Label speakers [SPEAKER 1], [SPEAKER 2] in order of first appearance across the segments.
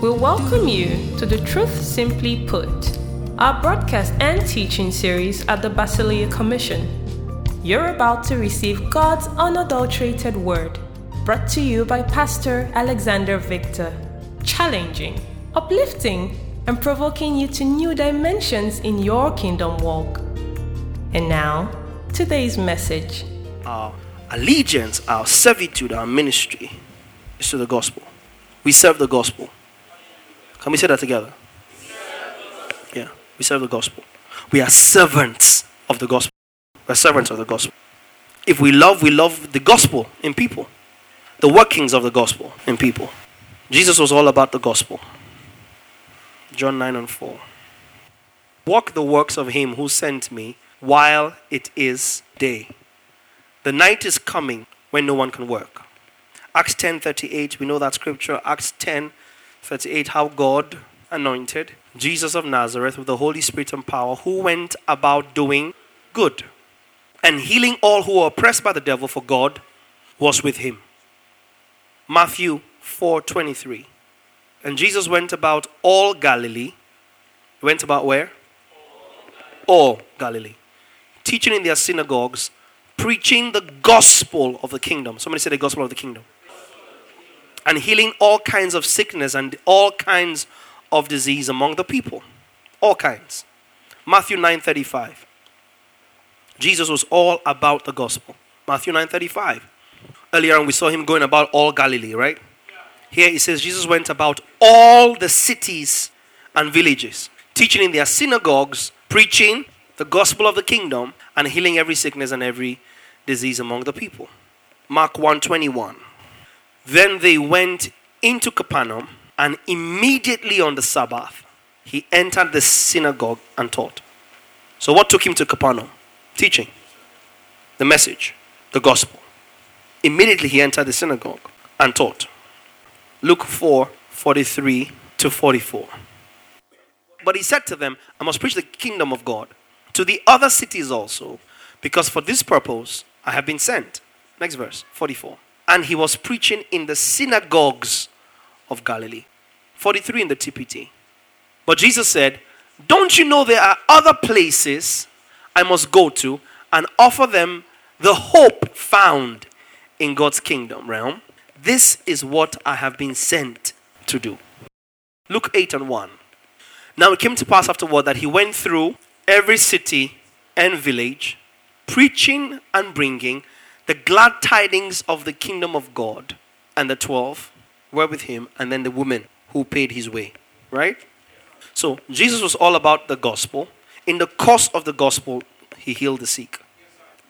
[SPEAKER 1] We welcome you to the Truth Simply Put, our broadcast and teaching series at the Basileia Commission. You're about to receive God's unadulterated word, brought to you by Pastor Alexander Victor, challenging, uplifting, and provoking you to new dimensions in your kingdom walk. And now, today's message.
[SPEAKER 2] our allegiance, our servitude, our ministry is to the gospel. We serve the gospel. Can we say that together? Yeah, we serve the gospel. We are servants of the gospel. We are servants of the gospel. If we love, we love the gospel in people, the workings of the gospel in people. Jesus was all about the gospel. John 9 and 4. Walk the works of him who sent me while it is day. The night is coming when no one can work. Acts 10:38, we know that scripture. Acts 10:38, how God anointed Jesus of Nazareth with the Holy Spirit and power, who went about doing good and healing all who were oppressed by the devil, for God was with him. Matthew 4:23. And Jesus went about all Galilee. He went about where? All Galilee. Teaching in their synagogues, preaching the gospel of the kingdom. Somebody say the gospel of the kingdom. And healing all kinds of sickness and all kinds of disease among the people. All kinds. Matthew 9:35. Jesus was all about the gospel. Matthew 9:35. Earlier on we saw him going about all Galilee, right? Here it says Jesus went about all the cities and villages, teaching in their synagogues, preaching the gospel of the kingdom and healing every sickness and every disease among the people. Mark 121. Then they went into Capernaum, and immediately on the Sabbath, he entered the synagogue and taught. So, what took him to Capernaum? Teaching, the message, the gospel. Immediately he entered the synagogue and taught. Luke 4 43 to 44. But he said to them, I must preach the kingdom of God to the other cities also, because for this purpose I have been sent. Next verse 44. And he was preaching in the synagogues of Galilee. 43 in the TPT. But Jesus said, Don't you know there are other places I must go to and offer them the hope found in God's kingdom realm? This is what I have been sent to do. Luke 8 and 1. Now it came to pass afterward that he went through every city and village, preaching and bringing the glad tidings of the kingdom of God. And the twelve were with him, and then the woman who paid his way. Right? So Jesus was all about the gospel. In the course of the gospel, he healed the sick.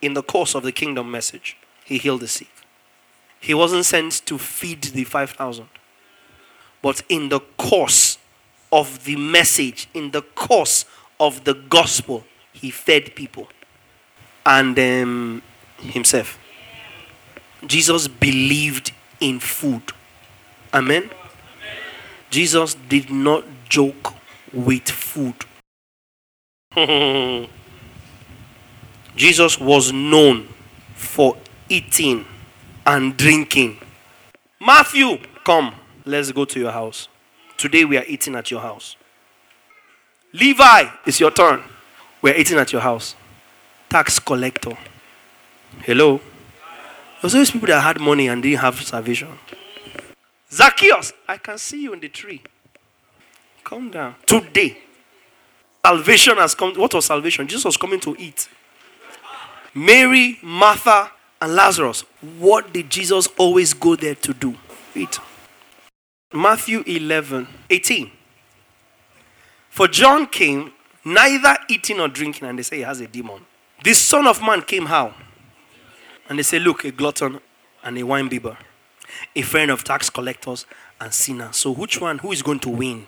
[SPEAKER 2] In the course of the kingdom message, he healed the sick. He wasn't sent to feed the 5,000. But in the course of the message, in the course of the gospel, he fed people and um, himself. Jesus believed in food. Amen. Jesus did not joke with food. Jesus was known for eating and drinking. Matthew, come, let's go to your house. Today we are eating at your house. Levi, it's your turn. We're eating at your house. Tax collector. Hello? There's always people that had money and didn't have salvation. Zacchaeus, I can see you in the tree. Come down. Today, salvation has come. What was salvation? Jesus was coming to eat. Mary, Martha, and Lazarus. What did Jesus always go there to do? Eat. Matthew 11, 18. For John came neither eating nor drinking, and they say he has a demon. The Son of Man came how? And they say, Look, a glutton and a wine bibber, a friend of tax collectors and sinners. So, which one, who is going to win?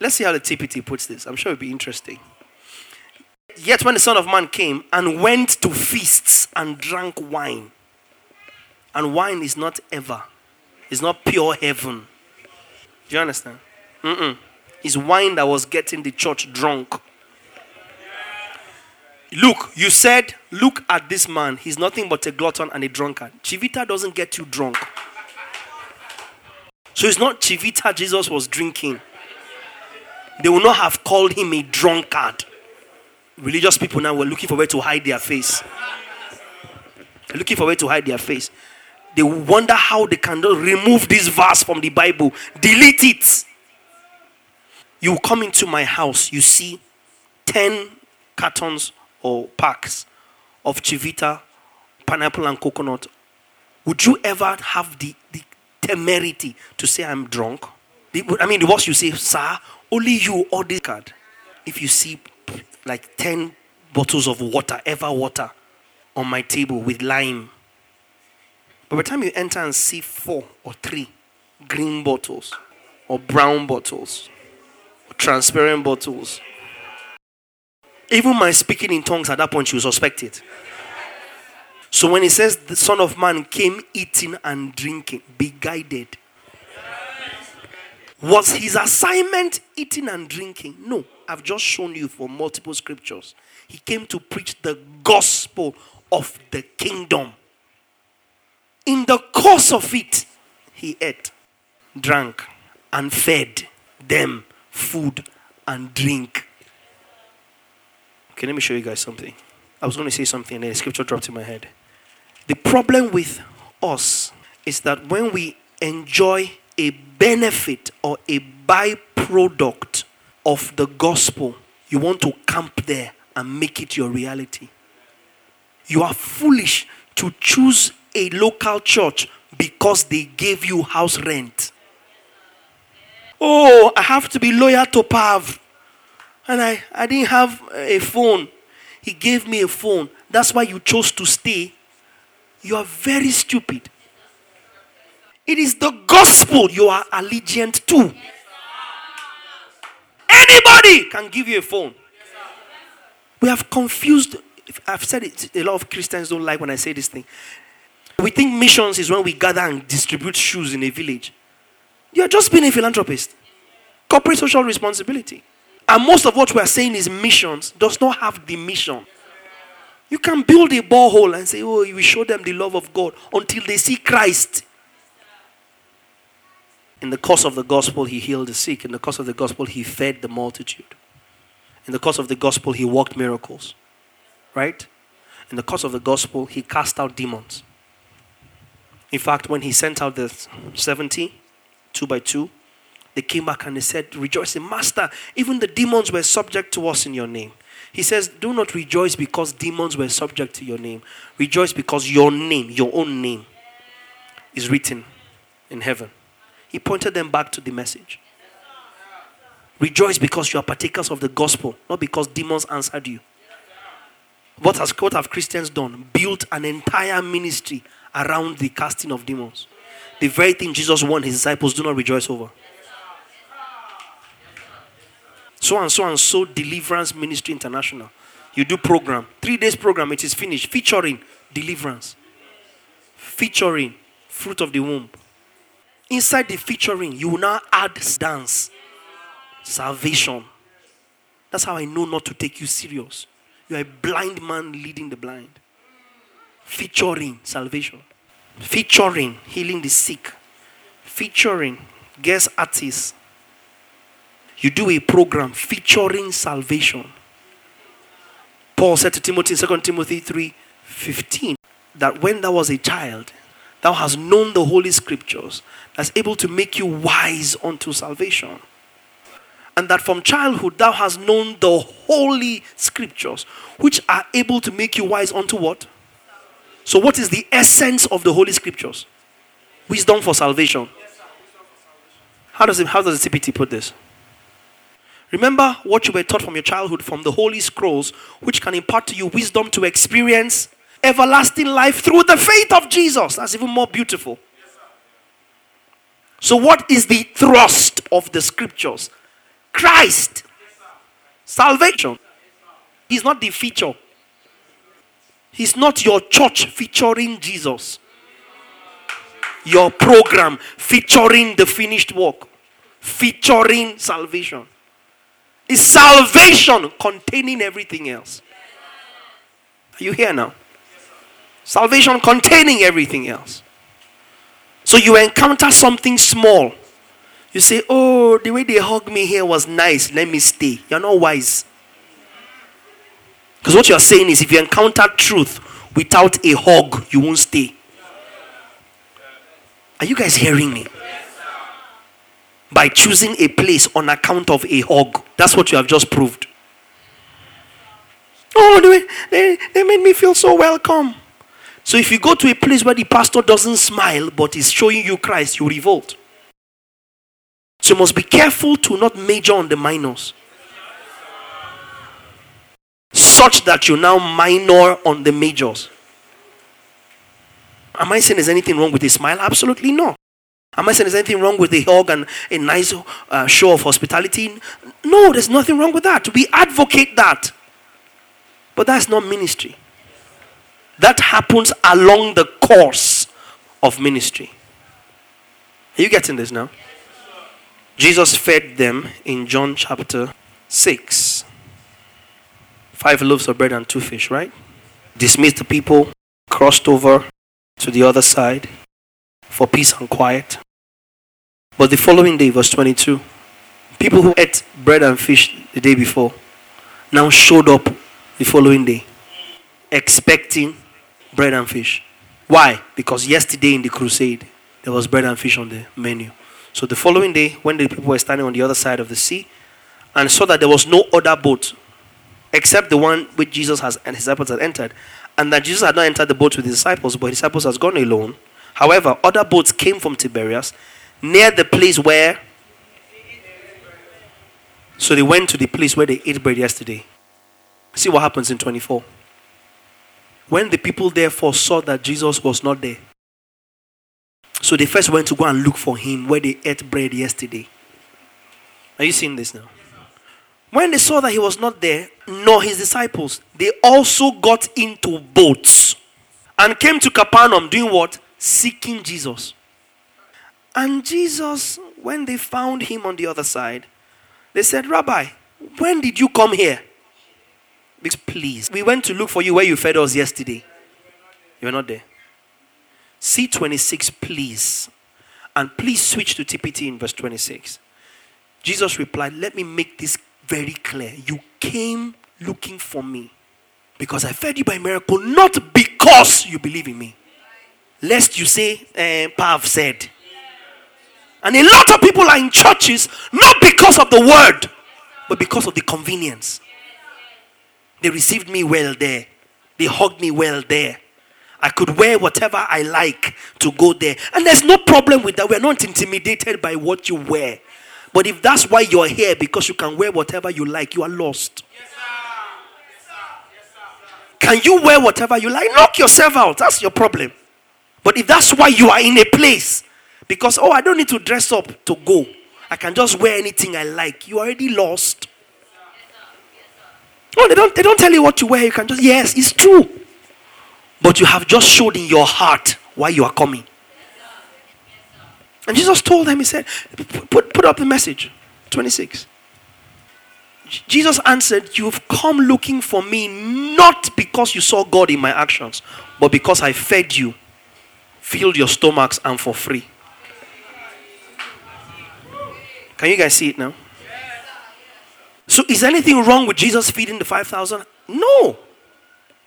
[SPEAKER 2] Let's see how the TPT puts this. I'm sure it'll be interesting. Yet, when the Son of Man came and went to feasts and drank wine, and wine is not ever, it's not pure heaven. Do you understand? Mm-mm. It's wine that was getting the church drunk. Look, you said, look at this man. He's nothing but a glutton and a drunkard. Chivita doesn't get you drunk. So it's not Chivita Jesus was drinking. They would not have called him a drunkard. Religious people now were looking for where to hide their face. They're looking for where to hide their face. They wonder how they can remove this verse from the Bible, delete it. You come into my house, you see 10 cartons or packs of Chivita, pineapple, and coconut. Would you Eva have the, the temerity to say I'm drunk? I mean, the worst you say, sir, only you or this card. If you see like 10 bottles of water, ever water, on my table with lime. But by the time you enter and see four or three green bottles, or brown bottles, or transparent bottles, even my speaking in tongues at that point, you suspect it. So when he says the Son of Man came eating and drinking, be guided. Was his assignment eating and drinking? No. I've just shown you from multiple scriptures. He came to preach the gospel of the kingdom. In the course of it, he ate, drank, and fed them food and drink. Okay, let me show you guys something. I was going to say something and then the scripture dropped in my head. The problem with us is that when we enjoy a benefit or a byproduct of the gospel, you want to camp there and make it your reality. You are foolish to choose a local church because they gave you house rent. Oh, I have to be loyal to Pav. And I, I didn't have a phone. He gave me a phone. That's why you chose to stay. You are very stupid. It is the gospel you are allegiant to. Anybody can give you a phone. We have confused. I've said it. A lot of Christians don't like when I say this thing. We think missions is when we gather and distribute shoes in a village. You're just being a philanthropist. Corporate social responsibility. And most of what we are saying is missions does not have the mission. You can build a borehole and say, Oh, you show them the love of God until they see Christ. In the course of the gospel, he healed the sick. In the course of the gospel, he fed the multitude. In the course of the gospel, he worked miracles. Right? In the course of the gospel, he cast out demons. In fact, when he sent out the 70, two by two, they came back and they said, Rejoicing, Master, even the demons were subject to us in your name. He says, Do not rejoice because demons were subject to your name. Rejoice because your name, your own name, is written in heaven. He pointed them back to the message. Rejoice because you are partakers of the gospel, not because demons answered you. What, has, what have Christians done? Built an entire ministry around the casting of demons. The very thing Jesus warned his disciples do not rejoice over. So and so and so Deliverance Ministry International. You do program, three days program, it is finished, featuring deliverance, featuring fruit of the womb, Inside the featuring, you will now add dance, salvation. That's how I know not to take you serious. You are a blind man leading the blind. Featuring salvation. Featuring healing the sick. Featuring guest artists. You do a program featuring salvation. Paul said to Timothy in 2 Timothy 3 15 that when thou was a child, thou hast known the holy scriptures that's able to make you wise unto salvation. And that from childhood thou hast known the holy scriptures, which are able to make you wise unto what? So, what is the essence of the holy scriptures? Wisdom for salvation. How does, it, how does the TPT put this? Remember what you were taught from your childhood from the holy scrolls, which can impart to you wisdom to experience everlasting life through the faith of Jesus. That's even more beautiful. So, what is the thrust of the scriptures? Christ. Salvation. He's not the feature. He's not your church featuring Jesus. Your program featuring the finished work, featuring salvation. Is salvation containing everything else? Are you here now? Salvation containing everything else. So you encounter something small You say, Oh, the way they hugged me here was nice. Let me stay. You're not wise. Because what you're saying is if you encounter truth without a hug, you won't stay. Are you guys hearing me? By choosing a place on account of a hug. That's what you have just proved. Oh, they, they, they made me feel so welcome. So if you go to a place where the pastor doesn't smile but is showing you Christ, you revolt. So you must be careful to not major on the minors. Such that you now minor on the majors. Am I saying there's anything wrong with a smile? Absolutely not. Am I saying there's anything wrong with a hug and a nice uh, show of hospitality? No, there's nothing wrong with that. We advocate that. But that's not ministry. That happens along the course of ministry. Are you getting this now? Jesus fed them in John chapter 6. Five loaves of bread and two fish, right? Dismissed the people, crossed over to the other side for peace and quiet. But the following day, verse 22, people who ate bread and fish the day before now showed up the following day expecting bread and fish. Why? Because yesterday in the crusade, there was bread and fish on the menu. So the following day, when the people were standing on the other side of the sea and saw that there was no other boat except the one which Jesus has and his disciples had entered, and that Jesus had not entered the boat with his disciples, but his disciples has gone alone. However, other boats came from Tiberias near the place where. So they went to the place where they ate bread yesterday. See what happens in 24. When the people therefore saw that Jesus was not there, so they first went to go and look for him where they ate bread yesterday. Are you seeing this now? When they saw that he was not there, nor his disciples, they also got into boats and came to Capernaum doing what? Seeking Jesus. And Jesus, when they found him on the other side, they said, Rabbi, when did you come here? Please. We went to look for you where you fed us yesterday. You were not there. C26, please. And please switch to TPT in verse 26. Jesus replied, Let me make this very clear. You came looking for me because I fed you by miracle, not because you believe in me. Lest you say, eh, Pav said. And a lot of people are in churches not because of the word, but because of the convenience. They received me well there. They hugged me well there. I could wear whatever I like to go there. And there's no problem with that. We're not intimidated by what you wear. But if that's why you're here, because you can wear whatever you like, you are lost. Can you wear whatever you like? Knock yourself out. That's your problem. But if that's why you are in a place, because, oh, I don't need to dress up to go, I can just wear anything I like, you already lost. Oh, they don't, they don't tell you what to wear. You can just, yes, it's true. But you have just showed in your heart why you are coming. And Jesus told them, He said, put, put up the message. 26. Jesus answered, You've come looking for me not because you saw God in my actions, but because I fed you, filled your stomachs, and for free. Can you guys see it now? So, is anything wrong with Jesus feeding the 5,000? No.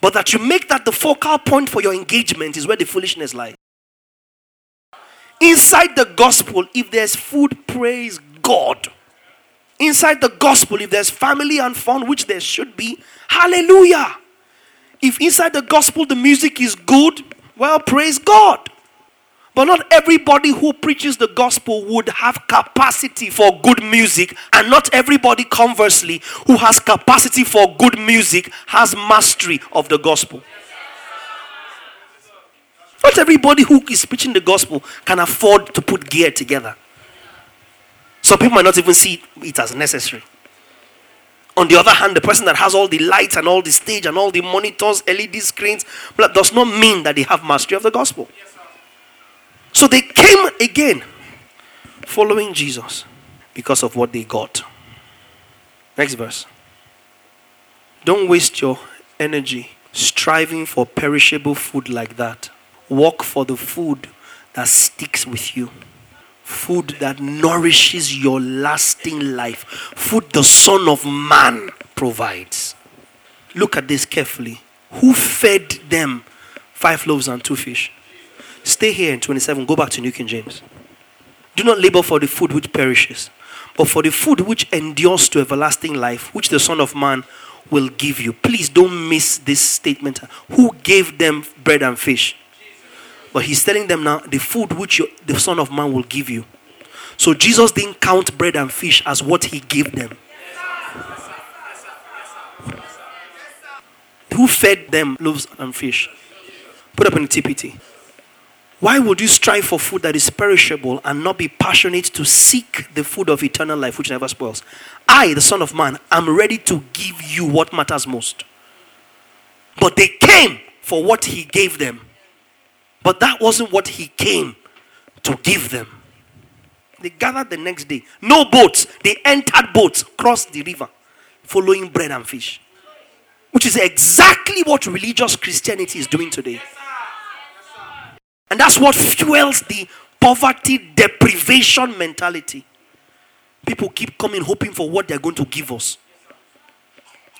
[SPEAKER 2] But that you make that the focal point for your engagement is where the foolishness lies. Inside the gospel, if there's food, praise God. Inside the gospel, if there's family and fun, which there should be, hallelujah. If inside the gospel the music is good, well, praise God. But not everybody who preaches the gospel would have capacity for good music, and not everybody, conversely, who has capacity for good music has mastery of the gospel. Not everybody who is preaching the gospel can afford to put gear together. Some people might not even see it as necessary. On the other hand, the person that has all the lights and all the stage and all the monitors, LED screens, does not mean that they have mastery of the gospel. So they came again following Jesus because of what they got. Next verse. Don't waste your energy striving for perishable food like that. Work for the food that sticks with you. Food that nourishes your lasting life. Food the Son of Man provides. Look at this carefully. Who fed them five loaves and two fish? Stay here in 27. Go back to New King James. Do not labor for the food which perishes, but for the food which endures to everlasting life, which the Son of Man will give you. Please don't miss this statement. Who gave them bread and fish? But he's telling them now the food which the Son of Man will give you. So Jesus didn't count bread and fish as what he gave them. Who fed them loaves and fish? Put up in the TPT. Why would you strive for food that is perishable and not be passionate to seek the food of eternal life which never spoils? I, the Son of Man, am ready to give you what matters most. But they came for what he gave them. But that wasn't what he came to give them. They gathered the next day. No boats. They entered boats, crossed the river, following bread and fish. Which is exactly what religious Christianity is doing today. And that's what fuels the poverty deprivation mentality. People keep coming hoping for what they're going to give us.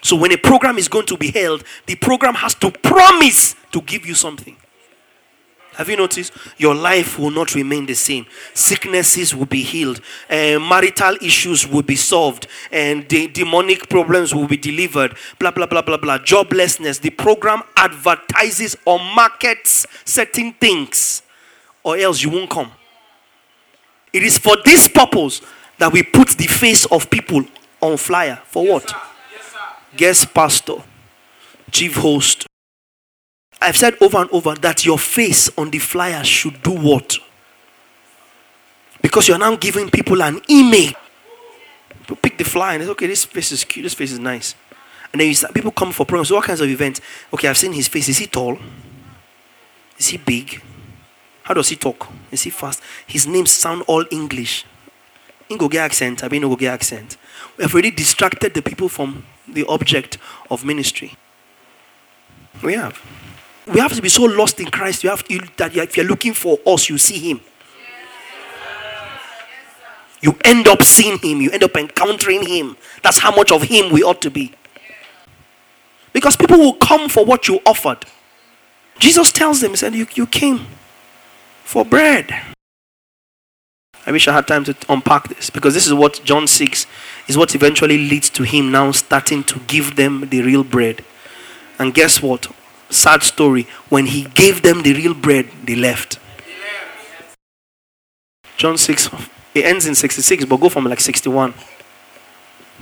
[SPEAKER 2] So when a program is going to be held, the program has to promise to give you something. Have you noticed? Your life will not remain the same. Sicknesses will be healed, uh, marital issues will be solved, and the demonic problems will be delivered. Blah blah blah blah blah. Joblessness. The program advertises or markets certain things, or else you won't come. It is for this purpose that we put the face of people on flyer. For what? Yes, Guest pastor, chief host, I've said over and over that your face on the flyer should do what? Because you're now giving people an image. People pick the flyer and say, okay, this face is cute, this face is nice. And then start, people come for programs, what kinds of events? Okay, I've seen his face. Is he tall? Is he big? How does he talk? Is he fast? His names sound all English. Ingoge accent, I mean Ingoge accent. We have already distracted the people from the object of ministry. We have. We have to be so lost in Christ. You have to, that if you're looking for us, you see Him. You end up seeing Him. You end up encountering Him. That's how much of Him we ought to be. Because people will come for what you offered. Jesus tells them, He said, You, you came for bread. I wish I had time to unpack this because this is what John 6 is what eventually leads to him now starting to give them the real bread. And guess what? Sad story. When he gave them the real bread, they left. John 6, it ends in 66, but go from like 61.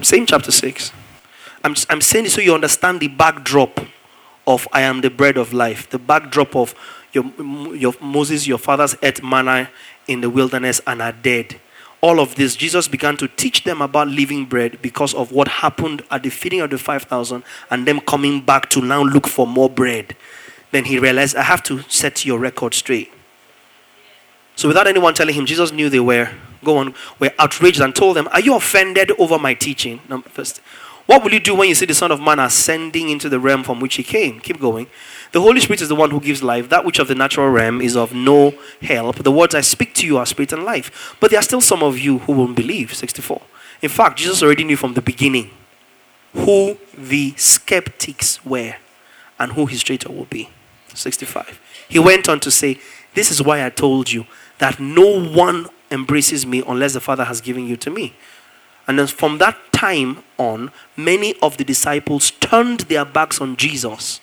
[SPEAKER 2] Same chapter 6. I'm, I'm saying this so you understand the backdrop of I am the bread of life. The backdrop of your, your Moses, your fathers ate manna in the wilderness and are dead all of this, Jesus began to teach them about living bread because of what happened at the feeding of the 5,000 and them coming back to now look for more bread. Then he realized, I have to set your record straight. So without anyone telling him, Jesus knew they were, go on, were outraged and told them, Are you offended over my teaching? Number first, what will you do when you see the Son of Man ascending into the realm from which he came? Keep going. The Holy Spirit is the one who gives life. That which of the natural realm is of no help. The words I speak to you are spirit and life. But there are still some of you who won't believe. 64. In fact, Jesus already knew from the beginning who the skeptics were and who his traitor will be. 65. He went on to say, This is why I told you that no one embraces me unless the Father has given you to me. And then from that time on, many of the disciples turned their backs on Jesus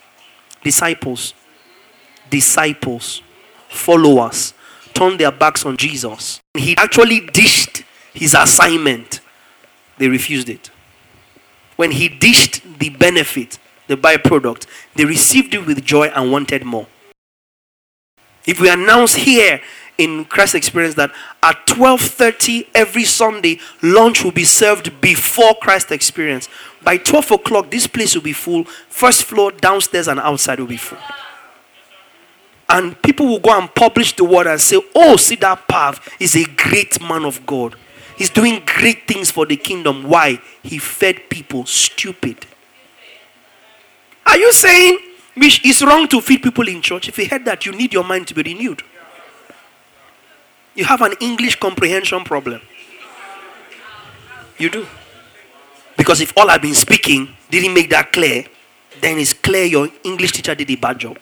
[SPEAKER 2] disciples, disciples, followers turned their backs on Jesus. He actually dished his assignment. They refused it. When he dished the benefit, the byproduct, they received it with joy and wanted more. If we announce here in Christ Experience that at 12:30 every Sunday lunch will be served before Christ Experience. By 12 o'clock, this place will be full. First floor, downstairs, and outside will be full. And people will go and publish the word and say, Oh, see that path is a great man of God. He's doing great things for the kingdom. Why? He fed people stupid. Are you saying it's wrong to feed people in church? If you heard that, you need your mind to be renewed. You have an English comprehension problem. You do. Because if all I've been speaking didn't make that clear, then it's clear your English teacher did a bad job.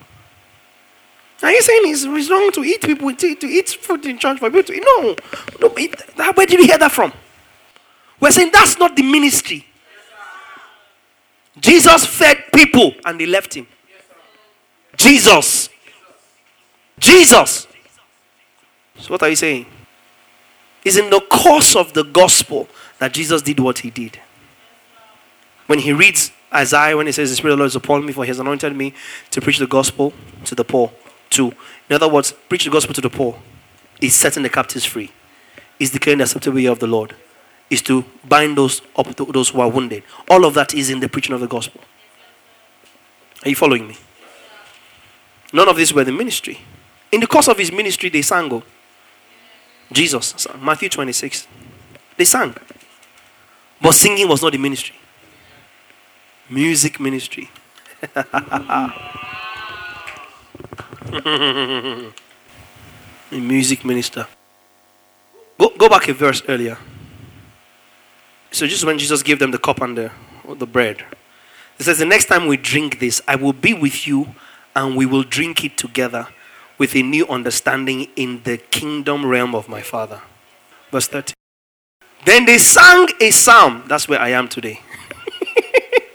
[SPEAKER 2] Are you saying it's, wrong to eat people to, to eat food in church for people to eat? No. no it, where did you hear that from? We're saying that's not the ministry. Jesus fed people and they left him. Jesus. Jesus. So, what are you saying? It's in the course of the gospel that Jesus did what he did. When he reads Isaiah, when he says, The Spirit of the Lord is upon me, for he has anointed me to preach the gospel to the poor. Two. In other words, preach the gospel to the poor is setting the captives free, is declaring the acceptable year of the Lord, is to bind those up those who are wounded. All of that is in the preaching of the gospel. Are you following me? None of this were the ministry. In the course of his ministry, they sang. Oh, Jesus, Matthew 26. They sang. But singing was not the ministry. Music ministry. a music minister. Go, go back a verse earlier. So just when Jesus gave them the cup and the, the bread, it says, The next time we drink this, I will be with you and we will drink it together with a new understanding in the kingdom realm of my Father. Verse 30. Then they sang a psalm. That's where I am today.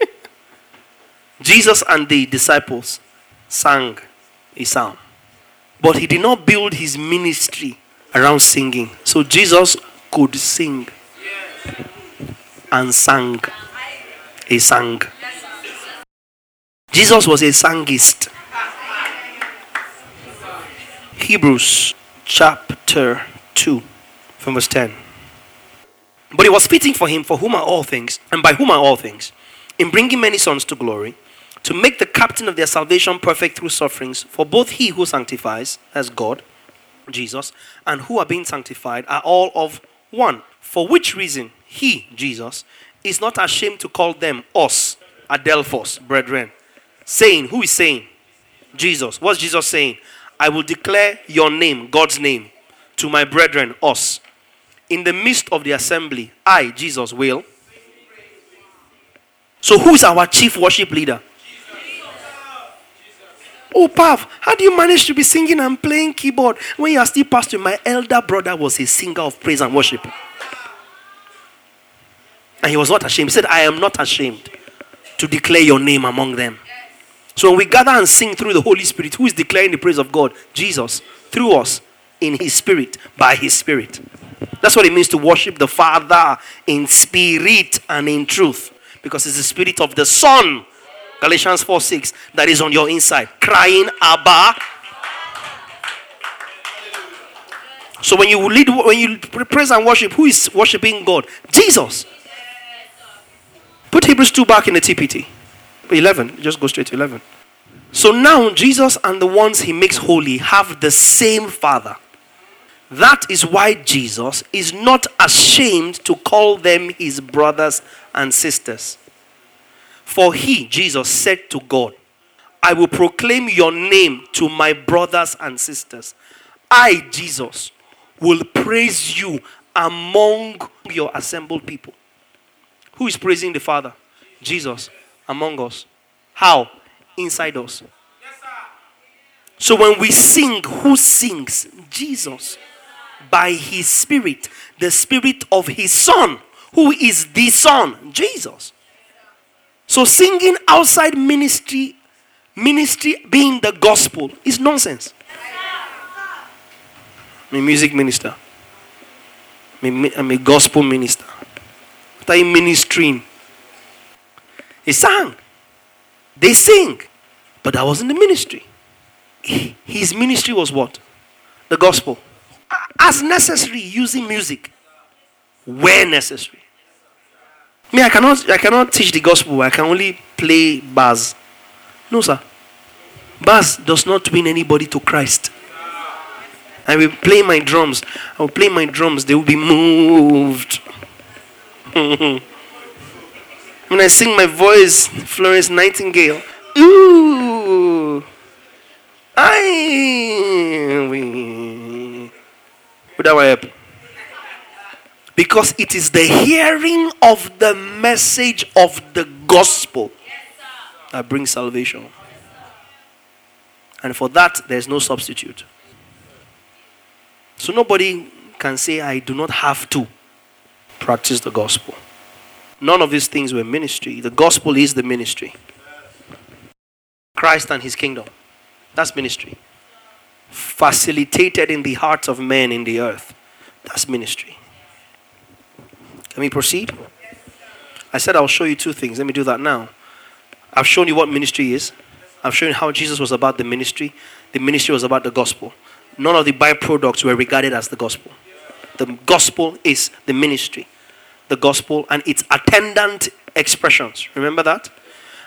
[SPEAKER 2] Jesus and the disciples sang a psalm. But he did not build his ministry around singing. So Jesus could sing and sang. He sang. Jesus was a sangist. Hebrews chapter 2, from verse 10. But it was fitting for him, for whom are all things, and by whom are all things, in bringing many sons to glory, to make the captain of their salvation perfect through sufferings. For both he who sanctifies, as God, Jesus, and who are being sanctified are all of one. For which reason he, Jesus, is not ashamed to call them us, Adelphos, brethren. Saying, who is saying? Jesus. What's Jesus saying? I will declare your name, God's name, to my brethren, us. In the midst of the assembly, I, Jesus, will. So, who is our chief worship leader? Oh, Pav, how do you manage to be singing and playing keyboard when you are still pastor? My elder brother was a singer of praise and worship. And he was not ashamed. He said, I am not ashamed to declare your name among them. So when we gather and sing through the Holy Spirit, who is declaring the praise of God? Jesus, through us, in His Spirit, by His Spirit. That's what it means to worship the Father in spirit and in truth. Because it's the Spirit of the Son Galatians 4 6, that is on your inside, crying, Abba. So when you lead, when you praise and worship, who is worshiping God? Jesus. Put Hebrews 2 back in the TPT. 11, just go straight to 11. So now Jesus and the ones he makes holy have the same Father. That is why Jesus is not ashamed to call them his brothers and sisters. For he, Jesus, said to God, I will proclaim your name to my brothers and sisters. I, Jesus, will praise you among your assembled people. Who is praising the Father? Jesus among us. How? Inside us. So when we sing, who sings? Jesus. By his Spirit, the Spirit of his Son. Who is the Son? Jesus. So singing outside ministry, ministry being the gospel is nonsense. I'm a music minister. I'm a gospel minister. You ministering? He sang. They sing. But that wasn't the ministry. His ministry was what? The gospel. As necessary, using music. Where necessary. Me, I cannot, I cannot teach the gospel. I can only play bars. No, sir. Bars does not win anybody to Christ. I will play my drums. I will play my drums. They will be moved. when I sing my voice, Florence Nightingale. Ooh. I. We Put that. Because it is the hearing of the message of the gospel that brings salvation. And for that, there's no substitute. So nobody can say, I do not have to practice the gospel. None of these things were ministry. The gospel is the ministry. Christ and his kingdom. That's ministry. Facilitated in the hearts of men in the earth. That's ministry. Let me proceed. I said I'll show you two things. Let me do that now. I've shown you what ministry is. I've shown you how Jesus was about the ministry. The ministry was about the gospel. None of the byproducts were regarded as the gospel. The gospel is the ministry. The gospel and its attendant expressions. Remember that?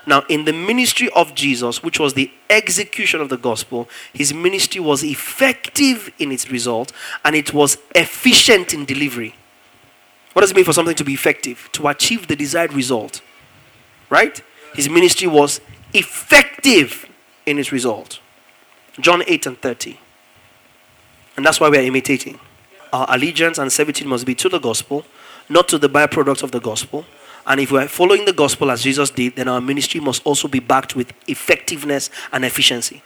[SPEAKER 2] Now, in the ministry of Jesus, which was the execution of the gospel, his ministry was effective in its result and it was efficient in delivery. What does it mean for something to be effective? To achieve the desired result. Right? His ministry was effective in its result. John 8 and 30. And that's why we are imitating. Our allegiance and servitude must be to the gospel, not to the byproducts of the gospel. And if we are following the gospel as Jesus did, then our ministry must also be backed with effectiveness and efficiency.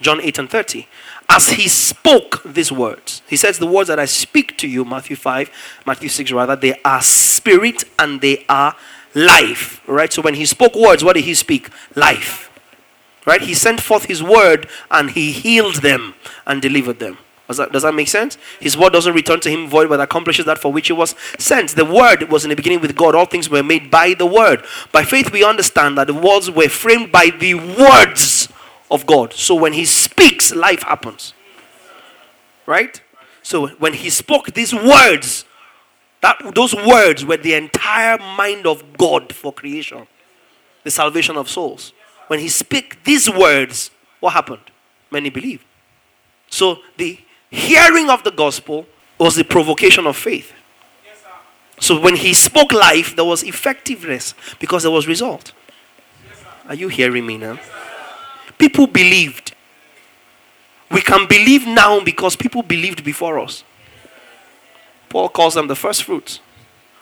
[SPEAKER 2] John 8 and 30. As he spoke these words, he says, The words that I speak to you, Matthew 5, Matthew 6, rather, they are spirit and they are life. Right? So when he spoke words, what did he speak? Life. Right? He sent forth his word and he healed them and delivered them. Does that, does that make sense? His word doesn't return to him void, but accomplishes that for which it was sent. The word was in the beginning with God. All things were made by the word. By faith, we understand that the worlds were framed by the words of God. So when he speaks, life happens. Right? So when he spoke these words, that those words were the entire mind of God for creation, the salvation of souls. When he spoke these words, what happened? Many believed. So the hearing of the gospel was the provocation of faith. So when he spoke life, there was effectiveness because there was result. Are you hearing me now? People believed. We can believe now because people believed before us. Paul calls them the first fruits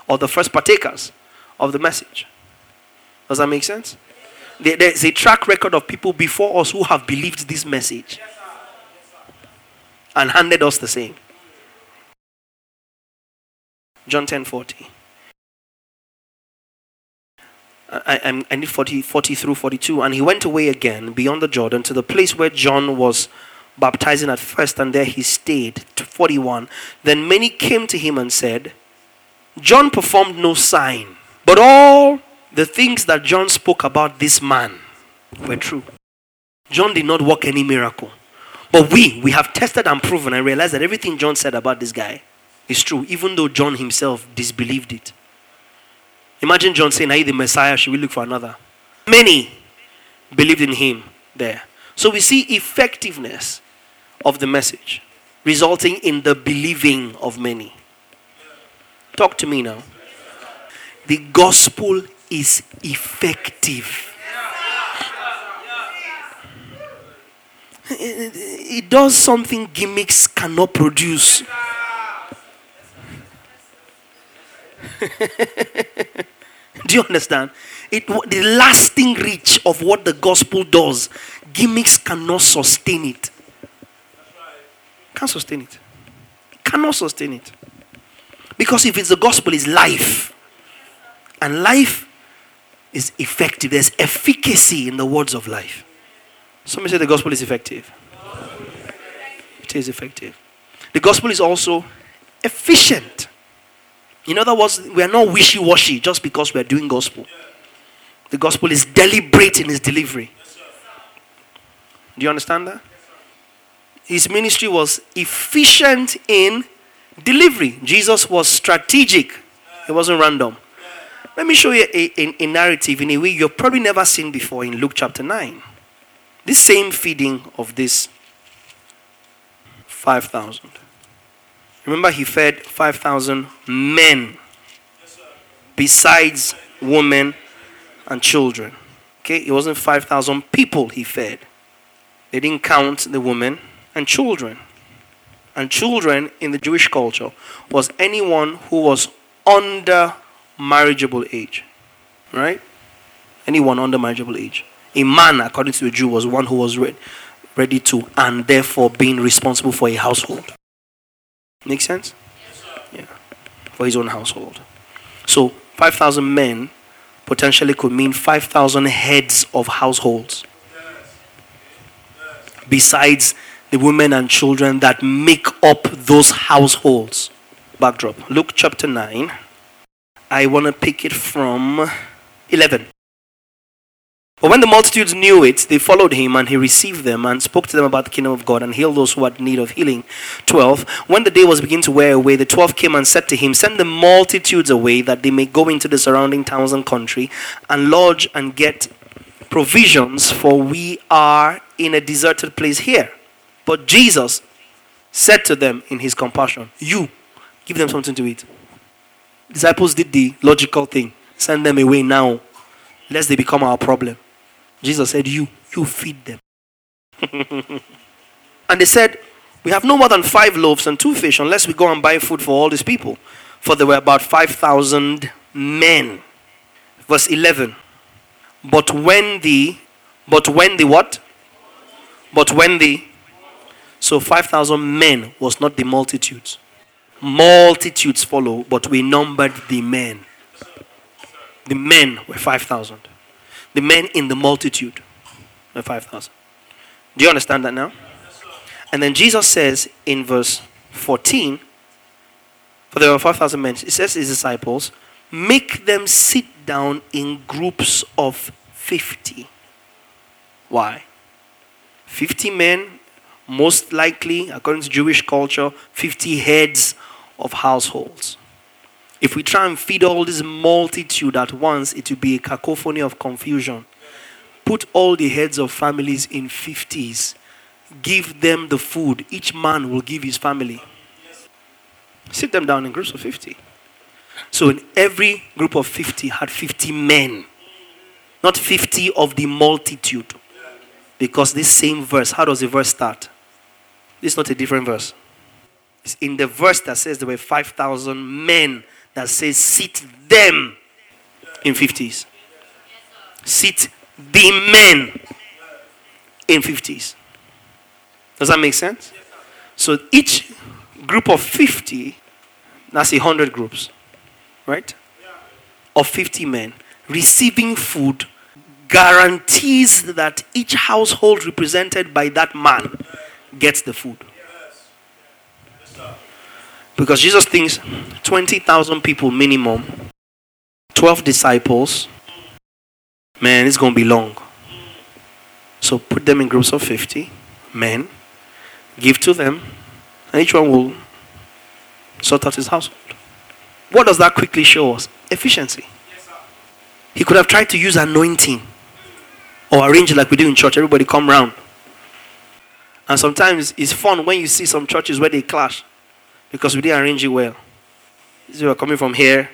[SPEAKER 2] or the first partakers of the message. Does that make sense? There's a track record of people before us who have believed this message and handed us the same. John 10 40. I, I, need 40, 40 through 42. And he went away again beyond the Jordan to the place where John was baptizing at first, and there he stayed. 41. Then many came to him and said, John performed no sign, but all the things that John spoke about this man were true. John did not work any miracle. But we, we have tested and proven and realized that everything John said about this guy is true, even though John himself disbelieved it. Imagine John saying, Are you the Messiah? Should we look for another? Many believed in him there. So we see effectiveness of the message resulting in the believing of many. Talk to me now. The gospel is effective. It does something gimmicks cannot produce. Do you understand? It, the lasting reach of what the gospel does, gimmicks cannot sustain it. Can't sustain it. Cannot sustain it. Because if it's the gospel, it's life. And life is effective. There's efficacy in the words of life. Somebody say the gospel is effective. It is effective. The gospel is also efficient. In other words, we are not wishy washy just because we are doing gospel. The gospel is deliberate in its delivery. Do you understand that? His ministry was efficient in delivery. Jesus was strategic, it wasn't random. Let me show you a, a, a narrative in a way you've probably never seen before in Luke chapter 9. This same feeding of this 5,000. Remember, he fed 5,000 men besides women and children. Okay, it wasn't 5,000 people he fed. They didn't count the women and children. And children in the Jewish culture was anyone who was under marriageable age. Right? Anyone under marriageable age. A man, according to a Jew, was one who was ready, ready to and therefore being responsible for a household. Make sense? yeah. For his own household. So 5,000 men potentially could mean 5,000 heads of households. Besides the women and children that make up those households. Backdrop. Luke chapter 9. I want to pick it from 11. But when the multitudes knew it, they followed him, and he received them and spoke to them about the kingdom of God and healed those who had need of healing. 12. When the day was beginning to wear away, the twelve came and said to him, Send the multitudes away, that they may go into the surrounding towns and country and lodge and get provisions, for we are in a deserted place here. But Jesus said to them in his compassion, You, give them something to eat. Disciples did the logical thing send them away now, lest they become our problem. Jesus said, You, you feed them. and they said, We have no more than five loaves and two fish unless we go and buy food for all these people. For there were about 5,000 men. Verse 11. But when the, but when the what? But when the, so 5,000 men was not the multitudes. Multitudes follow, but we numbered the men. The men were 5,000 the men in the multitude. The 5,000. Do you understand that now? And then Jesus says in verse 14, for there were 5,000 men, he says to his disciples, make them sit down in groups of 50. Why? 50 men, most likely, according to Jewish culture, 50 heads of households. If we try and feed all this multitude at once, it will be a cacophony of confusion. Put all the heads of families in 50s. Give them the food. Each man will give his family. Sit them down in groups of 50. So in every group of 50 had 50 men, not 50 of the multitude. Because this same verse, how does the verse start? This is not a different verse. It's in the verse that says there were 5,000 men that says, Sit them in 50s. Sit the men in 50s. Does that make sense? So each group of 50, that's 100 groups, right? Of 50 men receiving food guarantees that each household represented by that man gets the food. Because Jesus thinks 20,000 people minimum, 12 disciples, man, it's going to be long. So put them in groups of 50 men, give to them, and each one will sort out his household. What does that quickly show us? Efficiency. He could have tried to use anointing or arrange it like we do in church. Everybody come round. And sometimes it's fun when you see some churches where they clash because we didn't arrange it well. So we're coming from here,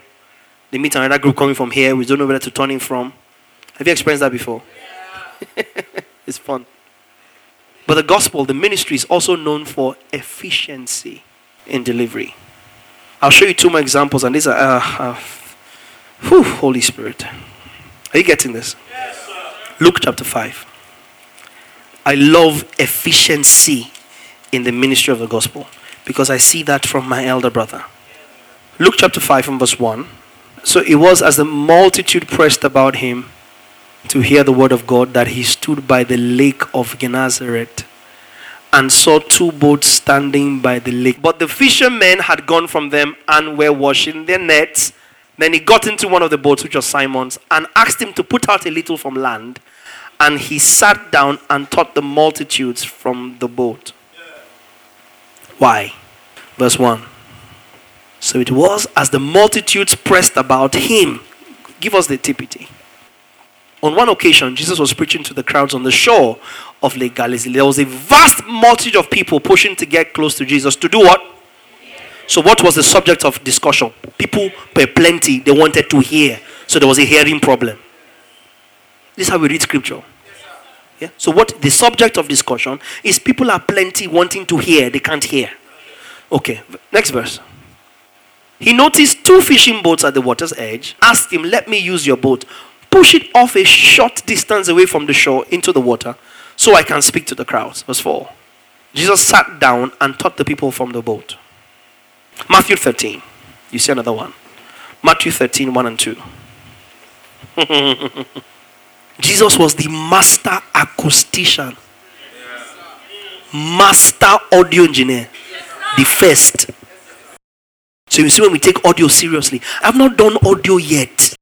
[SPEAKER 2] they meet another group coming from here, we don't know where to turn in from. Have you experienced that before? Yeah. it's fun. But the gospel, the ministry, is also known for efficiency in delivery. I'll show you two more examples, and these are, uh, uh, whew, Holy Spirit. Are you getting this? Yes, Luke chapter 5. I love efficiency in the ministry of the gospel because I see that from my elder brother. Luke chapter 5 and verse 1. So it was as the multitude pressed about him to hear the word of God that he stood by the lake of Gennesaret and saw two boats standing by the lake. But the fishermen had gone from them and were washing their nets. Then he got into one of the boats, which was Simon's, and asked him to put out a little from land. And he sat down and taught the multitudes from the boat. Why? Verse 1. So it was as the multitudes pressed about him. Give us the TPT. On one occasion, Jesus was preaching to the crowds on the shore of Lake Galilee. There was a vast multitude of people pushing to get close to Jesus. To do what? So, what was the subject of discussion? People were plenty, they wanted to hear. So, there was a hearing problem. This is how we read scripture. Yeah? So, what the subject of discussion is people are plenty wanting to hear, they can't hear. Okay, next verse. He noticed two fishing boats at the water's edge, asked him, Let me use your boat. Push it off a short distance away from the shore into the water so I can speak to the crowds. Verse 4. Jesus sat down and taught the people from the boat. Matthew 13. You see another one. Matthew 13, 1 and 2. Jesus was the master acoustician, master audio engineer, the first. So you see, when we take audio seriously, I've not done audio yet.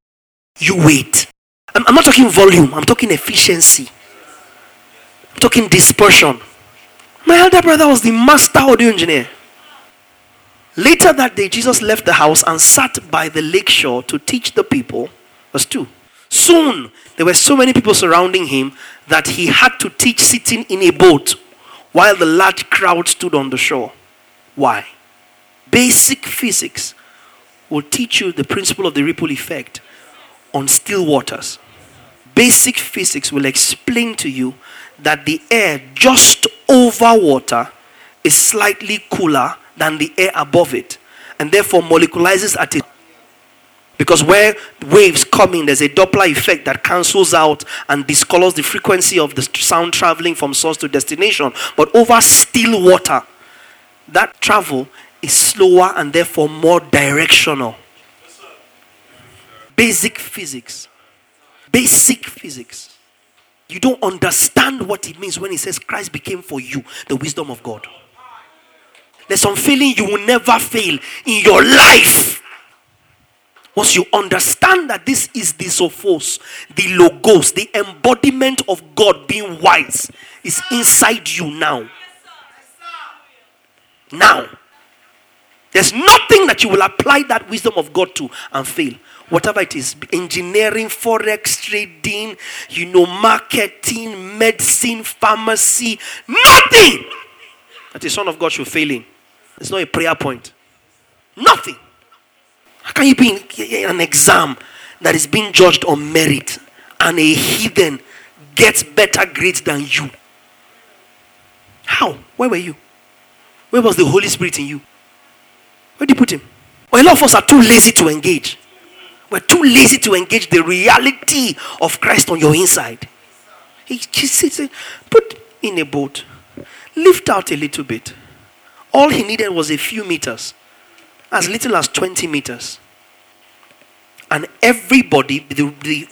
[SPEAKER 2] You wait. I'm, I'm not talking volume, I'm talking efficiency, I'm talking dispersion. My elder brother was the master audio engineer. Later that day, Jesus left the house and sat by the lake shore to teach the people. Verse 2. Soon, there were so many people surrounding him that he had to teach sitting in a boat while the large crowd stood on the shore. Why? Basic physics will teach you the principle of the ripple effect on still waters. Basic physics will explain to you that the air just over water is slightly cooler than the air above it, and therefore moleculizes at it. Because where waves come in, there's a Doppler effect that cancels out and discolors the frequency of the sound traveling from source to destination. But over still water, that travel is slower and therefore more directional. Basic physics. Basic physics. You don't understand what it means when he says Christ became for you the wisdom of God. There's some feeling you will never fail in your life. Once you understand that this is the Sophos, the Logos, the embodiment of God being wise, is inside you now. Now. There's nothing that you will apply that wisdom of God to and fail. Whatever it is engineering, forex trading, you know, marketing, medicine, pharmacy, nothing that the Son of God should fail in. It's not a prayer point. Nothing. How can you be in an exam that is being judged on merit and a heathen gets better grades than you? How? Where were you? Where was the Holy Spirit in you? Where did you put him? Well, a lot of us are too lazy to engage. We're too lazy to engage the reality of Christ on your inside. He, he sits, put in a boat, lift out a little bit, all he needed was a few meters, as little as 20 meters. And everybody, the, the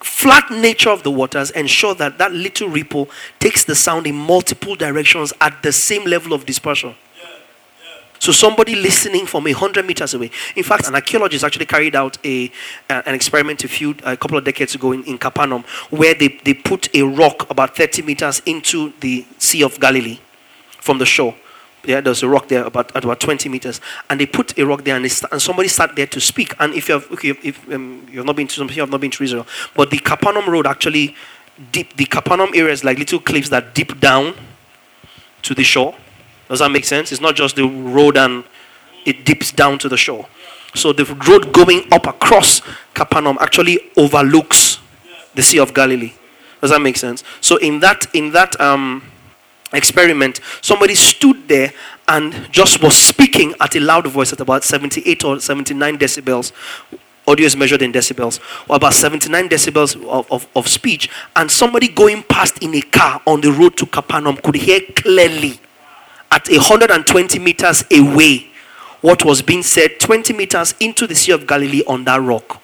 [SPEAKER 2] flat nature of the waters ensure that that little ripple takes the sound in multiple directions at the same level of dispersion. So somebody listening from a hundred meters away. In fact, an archaeologist actually carried out a uh, an experiment a few a couple of decades ago in, in Capernaum, where they, they put a rock about 30 meters into the Sea of Galilee from the shore. Yeah, there's a rock there about at about 20 meters, and they put a rock there, and, st- and somebody sat there to speak. And if you have, okay, if um, you have not been to, some you have not been to Israel, but the Capernaum road actually deep. The Capernaum area is like little cliffs that dip down to the shore. Does that make sense? It's not just the road and it dips down to the shore. So the road going up across Capernaum actually overlooks the Sea of Galilee. Does that make sense? So in that in that um experiment, somebody stood there and just was speaking at a loud voice at about 78 or 79 decibels. Audio is measured in decibels, or about 79 decibels of, of, of speech, and somebody going past in a car on the road to Capernaum could hear clearly at 120 meters away what was being said 20 meters into the Sea of Galilee on that rock.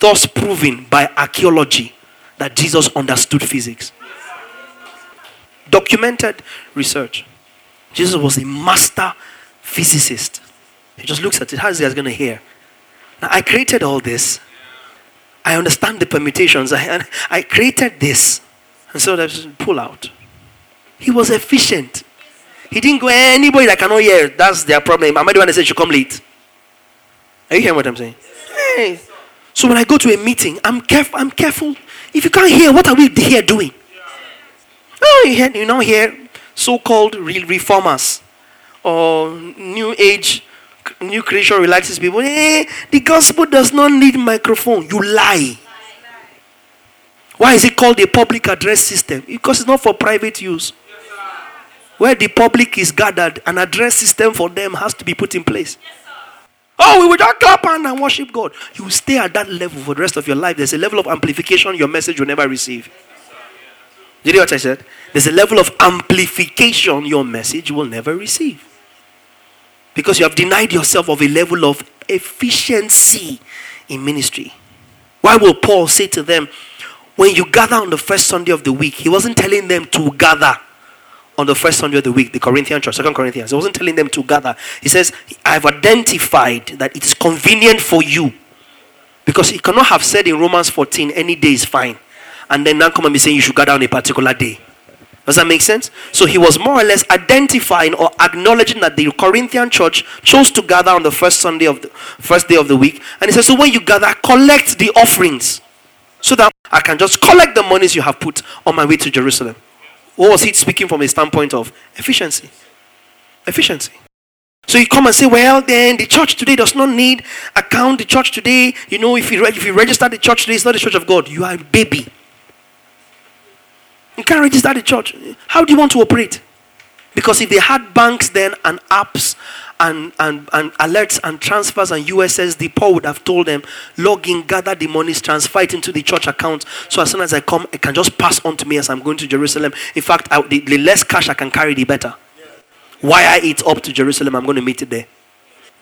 [SPEAKER 2] Thus, proving by archaeology that Jesus understood physics documented research. Jesus was a master physicist. He just looks at it. How is he going to hear? Now, I created all this. I understand the permutations. I, I created this. And so there's pull out. He was efficient. He didn't go, anybody that cannot hear, that's their problem. Am I the one that said you come late? Are you hearing what I'm saying? Hey. So when I go to a meeting, I'm careful. I'm careful. If you can't hear, what are we here doing? Oh, you, hear, you now hear so-called reformers or new age, new creation relaxes people. Eh, the gospel does not need microphone. You lie. Why is it called a public address system? Because it's not for private use. where the public is gathered, an address system for them has to be put in place. Oh, we will just clap and worship God. You will stay at that level for the rest of your life. There's a level of amplification your message will never receive. You hear what I said? There's a level of amplification your message will never receive. Because you have denied yourself of a level of efficiency in ministry. Why will Paul say to them, when you gather on the first Sunday of the week, he wasn't telling them to gather on the first Sunday of the week, the Corinthian church, Second Corinthians. He wasn't telling them to gather. He says, I've identified that it is convenient for you. Because he cannot have said in Romans 14, any day is fine. And then now come and be saying you should gather on a particular day. Does that make sense? So he was more or less identifying or acknowledging that the Corinthian church chose to gather on the first Sunday of the first day of the week. And he says, So when you gather, collect the offerings. So that I can just collect the monies you have put on my way to Jerusalem. What was he speaking from a standpoint of? Efficiency. Efficiency. So you come and say, well, then the church today does not need account. The church today, you know, if you, if you register the church today, it's not the church of God. You are a baby. You can't register the church. How do you want to operate? Because if they had banks then and apps and, and, and alerts and transfers and USSD, Paul would have told them, log in, gather the monies, transfer it into the church account. So as soon as I come, it can just pass on to me as I'm going to Jerusalem. In fact, I, the, the, less cash I can carry, the better. Why I eat up to Jerusalem, I'm going to meet it there.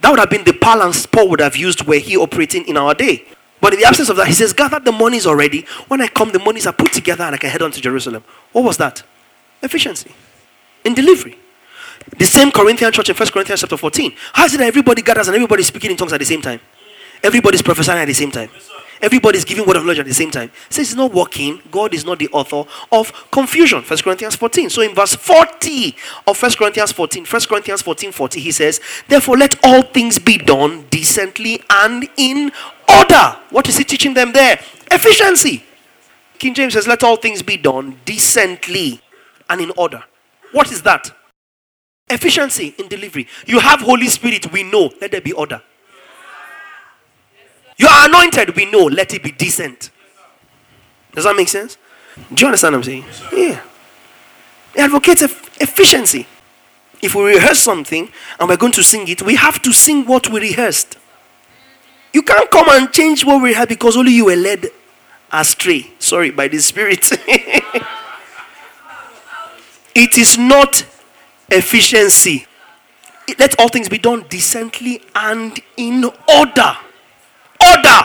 [SPEAKER 2] That would have been the balance Paul would have used where he operating in our day. But in the absence of that, he says, gather the monies already. When I come, the monies are put together and I can head on to Jerusalem. What was that? Efficiency in delivery. The same Corinthian church in 1 Corinthians chapter 14. How is it that everybody gathers and everybody's speaking in tongues at the same time? Everybody's prophesying at the same time. Everybody's giving word of knowledge at the same time. Says it's not working. God is not the author of confusion. 1 Corinthians 14. So in verse 40 of 1 Corinthians 14, 1 Corinthians 14, 40, he says, Therefore let all things be done decently and in order. What is he teaching them there? Efficiency. King James says, Let all things be done decently and in order. What is that? Efficiency in delivery. You have Holy Spirit, we know. Let there be order. You are anointed, we know. Let it be decent. Does that make sense? Do you understand what I'm saying? Yeah. It advocates efficiency. If we rehearse something and we're going to sing it, we have to sing what we rehearsed. You can't come and change what we had because only you were led astray. Sorry, by the Spirit. it is not efficiency. Let all things be done decently and in order. Order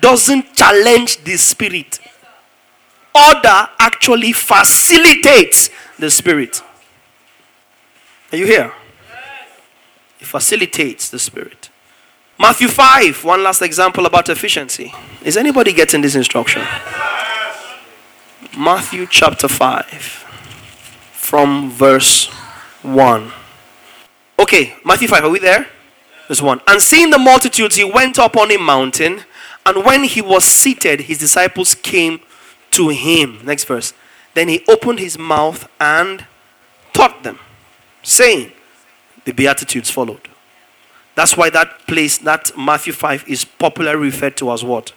[SPEAKER 2] doesn't challenge the Spirit, order actually facilitates the Spirit. Are you here? It facilitates the Spirit. Matthew 5, one last example about efficiency. Is anybody getting this instruction? Matthew chapter 5, from verse 1. Okay, Matthew 5, are we there? Verse 1. And seeing the multitudes, he went up on a mountain, and when he was seated, his disciples came to him. Next verse. Then he opened his mouth and taught them, saying, The Beatitudes followed. That's why that place, that Matthew 5, is popularly referred to as what?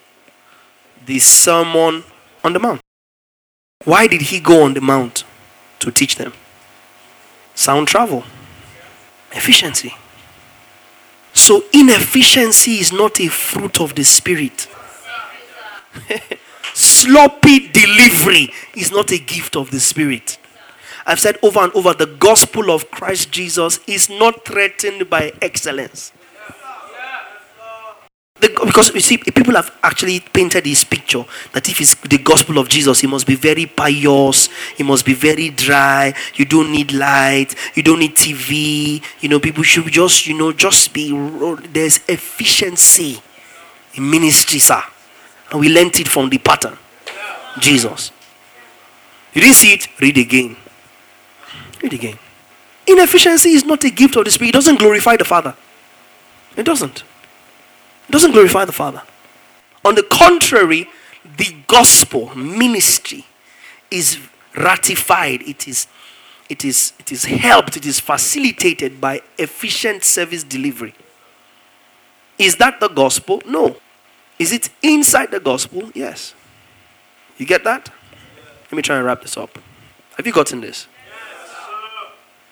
[SPEAKER 2] The Sermon on the Mount. Why did he go on the Mount? To teach them. Sound travel. Efficiency. So, inefficiency is not a fruit of the Spirit. Sloppy delivery is not a gift of the Spirit. I've said over and over the gospel of Christ Jesus is not threatened by excellence. The, because you see, people have actually painted this picture that if it's the gospel of Jesus, it must be very pious, it must be very dry, you don't need light, you don't need TV, you know, people should just, you know, just be, there's efficiency in ministry, sir. And we learned it from the pattern, Jesus. You didn't see it? Read again. Read again. Inefficiency is not a gift of the Spirit. It doesn't glorify the Father. It doesn't. It doesn't glorify the Father. On the contrary, the gospel ministry is ratified. It is, it is, it is helped. It is facilitated by efficient service delivery. Is that the gospel? No. Is it inside the gospel? Yes. You get that? Let me try and wrap this up. Have you gotten this?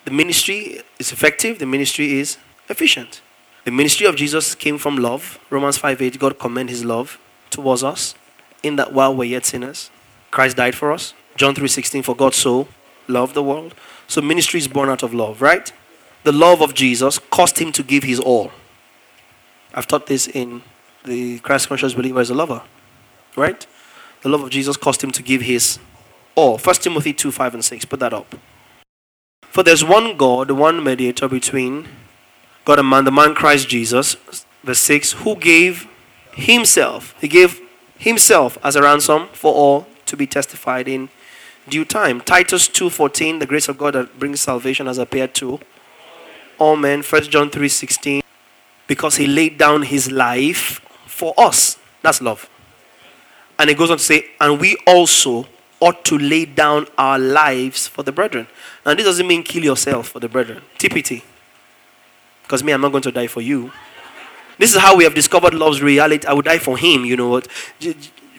[SPEAKER 2] The ministry is effective, the ministry is efficient. The ministry of Jesus came from love. Romans 5 8, God commend his love towards us in that while we're yet sinners, Christ died for us. John 3 16, for God so loved the world. So ministry is born out of love, right? The love of Jesus caused him to give his all. I've taught this in the Christ conscious believer as a lover, right? The love of Jesus caused him to give his all. 1 Timothy 2 5 and 6. Put that up. For there's one God, one mediator between God and man, the man Christ Jesus, verse 6, who gave himself, he gave himself as a ransom for all to be testified in due time. Titus 2:14, the grace of God that brings salvation has appeared to all men. 1 John 3:16, because he laid down his life for us. That's love. And it goes on to say, and we also ought to lay down our lives for the brethren. Now, this doesn't mean kill yourself for the brethren. TPT. Because me, I'm not going to die for you. This is how we have discovered love's reality. I would die for him, you know what?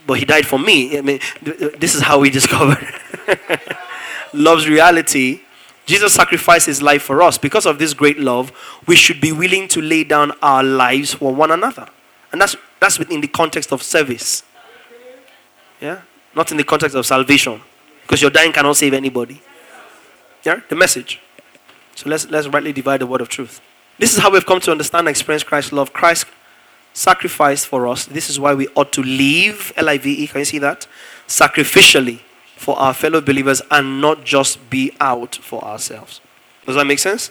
[SPEAKER 2] But he died for me. I mean, this is how we discovered love's reality. Jesus sacrificed his life for us. Because of this great love, we should be willing to lay down our lives for one another. And that's, that's within the context of service. Yeah? Not in the context of salvation. Because your dying cannot save anybody. Yeah? The message. So let's, let's rightly divide the word of truth. This is how we've come to understand and experience Christ's love. Christ sacrificed for us. This is why we ought to live, L I V E, can you see that? Sacrificially for our fellow believers and not just be out for ourselves. Does that make sense?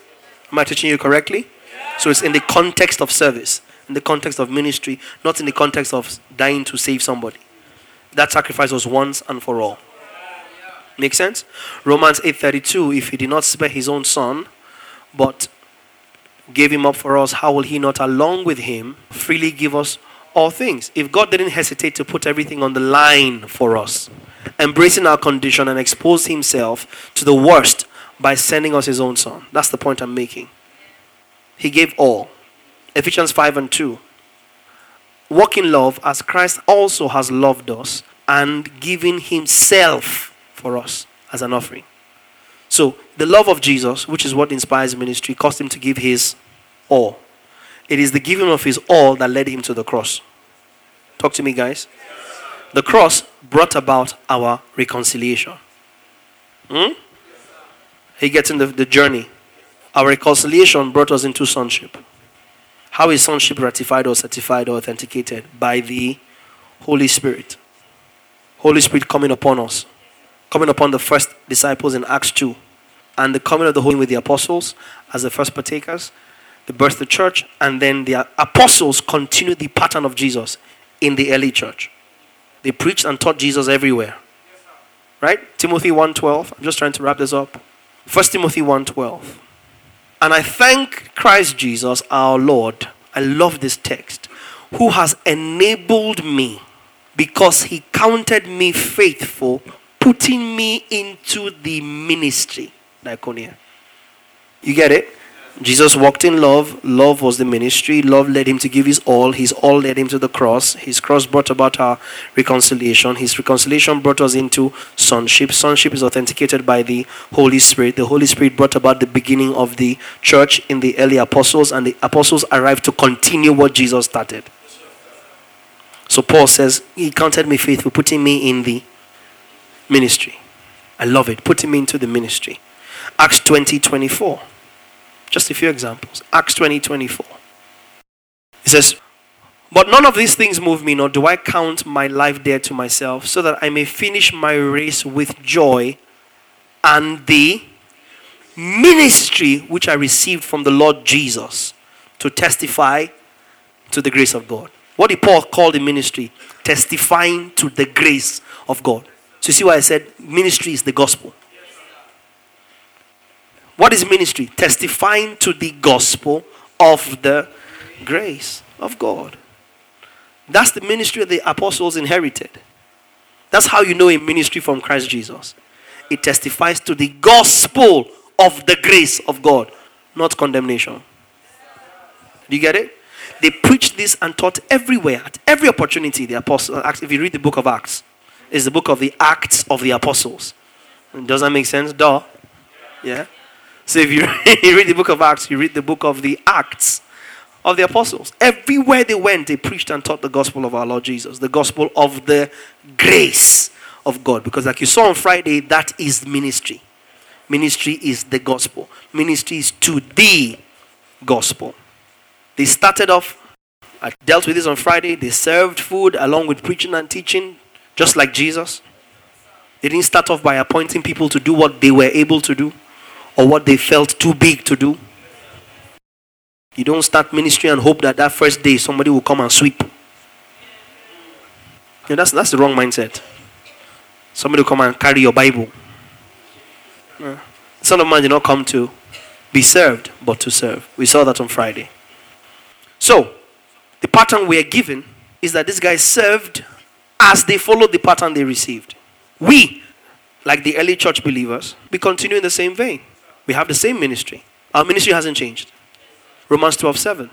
[SPEAKER 2] Am I teaching you correctly? So it's in the context of service, in the context of ministry, not in the context of dying to save somebody that sacrifice was once and for all. Make sense? Romans 8:32 if he did not spare his own son but gave him up for us how will he not along with him freely give us all things? If God didn't hesitate to put everything on the line for us, embracing our condition and expose himself to the worst by sending us his own son. That's the point I'm making. He gave all. Ephesians 5 and 2 walk in love as Christ also has loved us and given himself for us as an offering. So, the love of Jesus, which is what inspires ministry, caused him to give his all. It is the giving of his all that led him to the cross. Talk to me, guys. The cross brought about our reconciliation. Hmm? He gets in the, the journey. Our reconciliation brought us into sonship. How is sonship ratified or certified or authenticated? By the Holy Spirit. Holy Spirit coming upon us, coming upon the first disciples in Acts 2, and the coming of the Holy with the apostles as the first partakers, the birth of the church, and then the apostles continued the pattern of Jesus in the early church. They preached and taught Jesus everywhere. Right? Timothy 1:12. I'm just trying to wrap this up. 1 Timothy 1:12. And I thank Christ Jesus, our Lord. I love this text. Who has enabled me because he counted me faithful, putting me into the ministry. Diaconia. You get it? Jesus walked in love. Love was the ministry. Love led him to give his all. His all led him to the cross. His cross brought about our reconciliation. His reconciliation brought us into sonship. Sonship is authenticated by the Holy Spirit. The Holy Spirit brought about the beginning of the church in the early apostles, and the apostles arrived to continue what Jesus started. So Paul says, He counted me faithful, putting me in the ministry. I love it. Putting me into the ministry. Acts 20 24. Just a few examples. Acts 20 24. It says, But none of these things move me, nor do I count my life dear to myself, so that I may finish my race with joy and the ministry which I received from the Lord Jesus to testify to the grace of God. What did Paul call the ministry? Testifying to the grace of God. So you see why I said ministry is the gospel. What is ministry? Testifying to the gospel of the grace of God. That's the ministry the apostles inherited. That's how you know a ministry from Christ Jesus. It testifies to the gospel of the grace of God, not condemnation. Do you get it? They preached this and taught everywhere, at every opportunity. The apostles, uh, if you read the book of Acts, it's the book of the Acts of the Apostles. Does that make sense? Duh. Yeah. So if you, read the book of Acts, you read the book of the Acts of the apostles. Everywhere they went, they preached and taught the gospel of our Lord Jesus, the gospel of the grace of God. Because, like you saw on Friday, that is ministry. Ministry is the gospel, ministry is to the gospel. They started off, I dealt with this on Friday, they served food along with preaching and teaching, just like Jesus. They didn't start off by appointing people to do what they were able to do or what they felt too big to do. You don't start ministry and hope that that first day somebody will come and sweep. That's, that's the wrong mindset. Somebody will come and carry your Bible. Son of Man did not come to be served, but to serve. We saw that on Friday. So, the pattern we are given is that these guys served as they followed the pattern they received. We, like the early church believers, we continue in the same vein. We have the same ministry. Our ministry hasn't changed. Romans 12 7.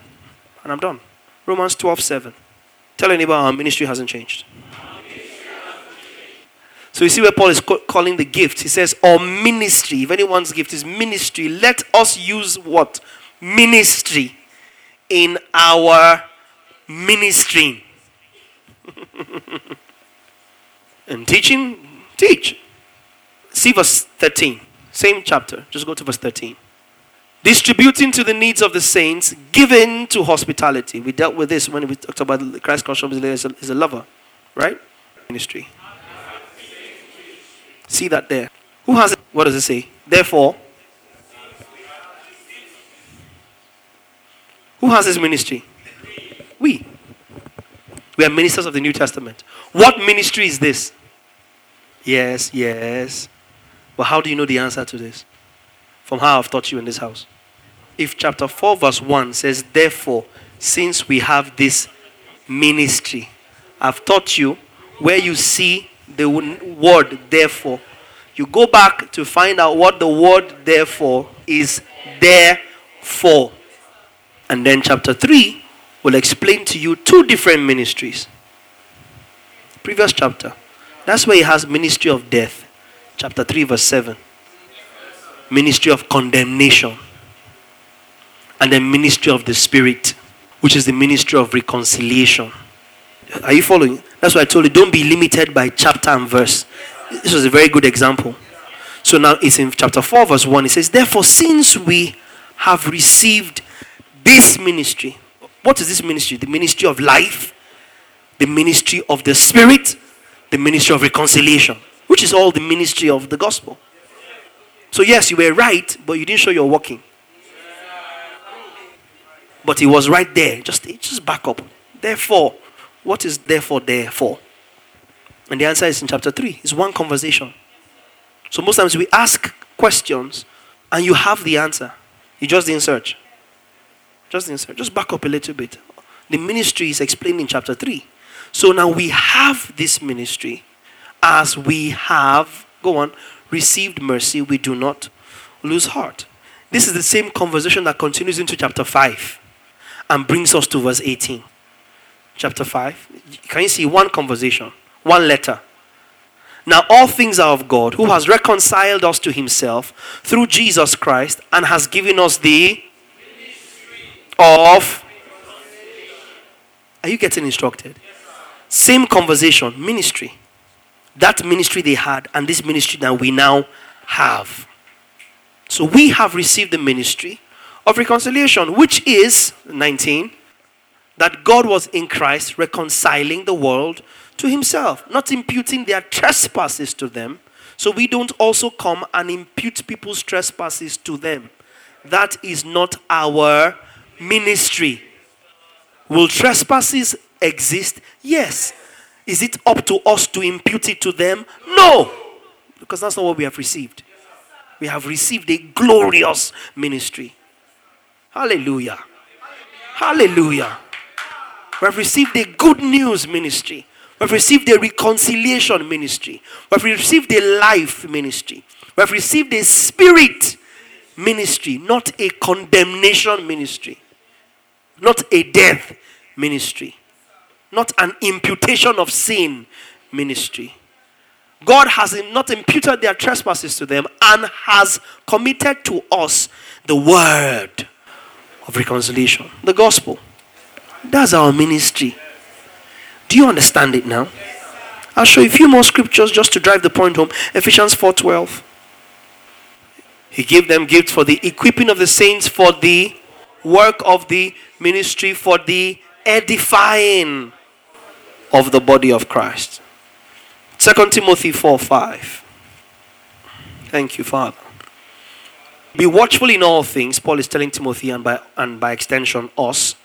[SPEAKER 2] And I'm done. Romans 12 7. Tell anybody our ministry hasn't changed. So you see where Paul is calling the gift. He says, or ministry. If anyone's gift is ministry, let us use what? Ministry in our ministry. and teaching, teach. See verse 13. Same chapter. Just go to verse 13. Distributing to the needs of the saints, given to hospitality. We dealt with this when we talked about Christ consciousness is is a lover, right? Ministry. See that there. Who has it? What does it say? Therefore, who has this ministry? We. We are ministers of the New Testament. What ministry is this? Yes, yes. But how do you know the answer to this? From how I've taught you in this house. If chapter 4, verse 1 says, Therefore, since we have this ministry, I've taught you where you see the word therefore. You go back to find out what the word therefore is there for. And then chapter 3 will explain to you two different ministries. Previous chapter. That's where he has ministry of death chapter 3, verse 7. Ministry of condemnation. And the ministry of the Spirit, which is the ministry of reconciliation. Are you following? That's why I told you don't be limited by chapter and verse. This was a very good example. So now it's in chapter 4, verse 1. It says, Therefore, since we have received this ministry, what is this ministry? The ministry of life, the ministry of the Spirit, the ministry of reconciliation which is all the ministry of the gospel. So, yes, you were right, but you didn't show you're walking. But he was right there. Just, just back up. Therefore, what is therefore there for? And the answer is in chapter 3. It's one conversation. So, most times we ask questions and you have the answer. You just didn't search. Just didn't search. Just back up a little bit. The ministry is explained in chapter 3. So now we have this ministry as we have, go on, received mercy, we do not lose heart. This is the same conversation that continues into chapter 5 and brings us to verse 18. Chapter 5. Can you see one conversation, one letter? Now, all things are of God, who has reconciled us to himself through Jesus Christ and has given us the of. Are you getting instructed? Same conversation, ministry that ministry they had and this ministry that we now have. So we have received the ministry of reconciliation, which is 19 that God was in Christ reconciling the world to himself, not imputing their trespasses to them. So we don't also come and impute people's trespasses to them. That is not our ministry. Will trespasses exist? Yes. Is it up to us to impute it to them? No, because that's not what we have received. We have received a glorious ministry. Hallelujah. Hallelujah. We have received a good news ministry. We have received a reconciliation ministry. We have received a life ministry. We have received a spirit ministry, not a condemnation ministry, not a death ministry not an imputation of sin ministry. God has not imputed their trespasses to them and has committed to us the word of reconciliation, the gospel. That's our ministry. Do you understand it now? I'll show you a few more scriptures just to drive the point home. Ephesians 4:12. He gave them gifts for the equipping of the saints for the work of the ministry for the edifying of the body of Christ. 2 Timothy 4 5. Thank you, Father. Be watchful in all things, Paul is telling Timothy and by, and by extension us.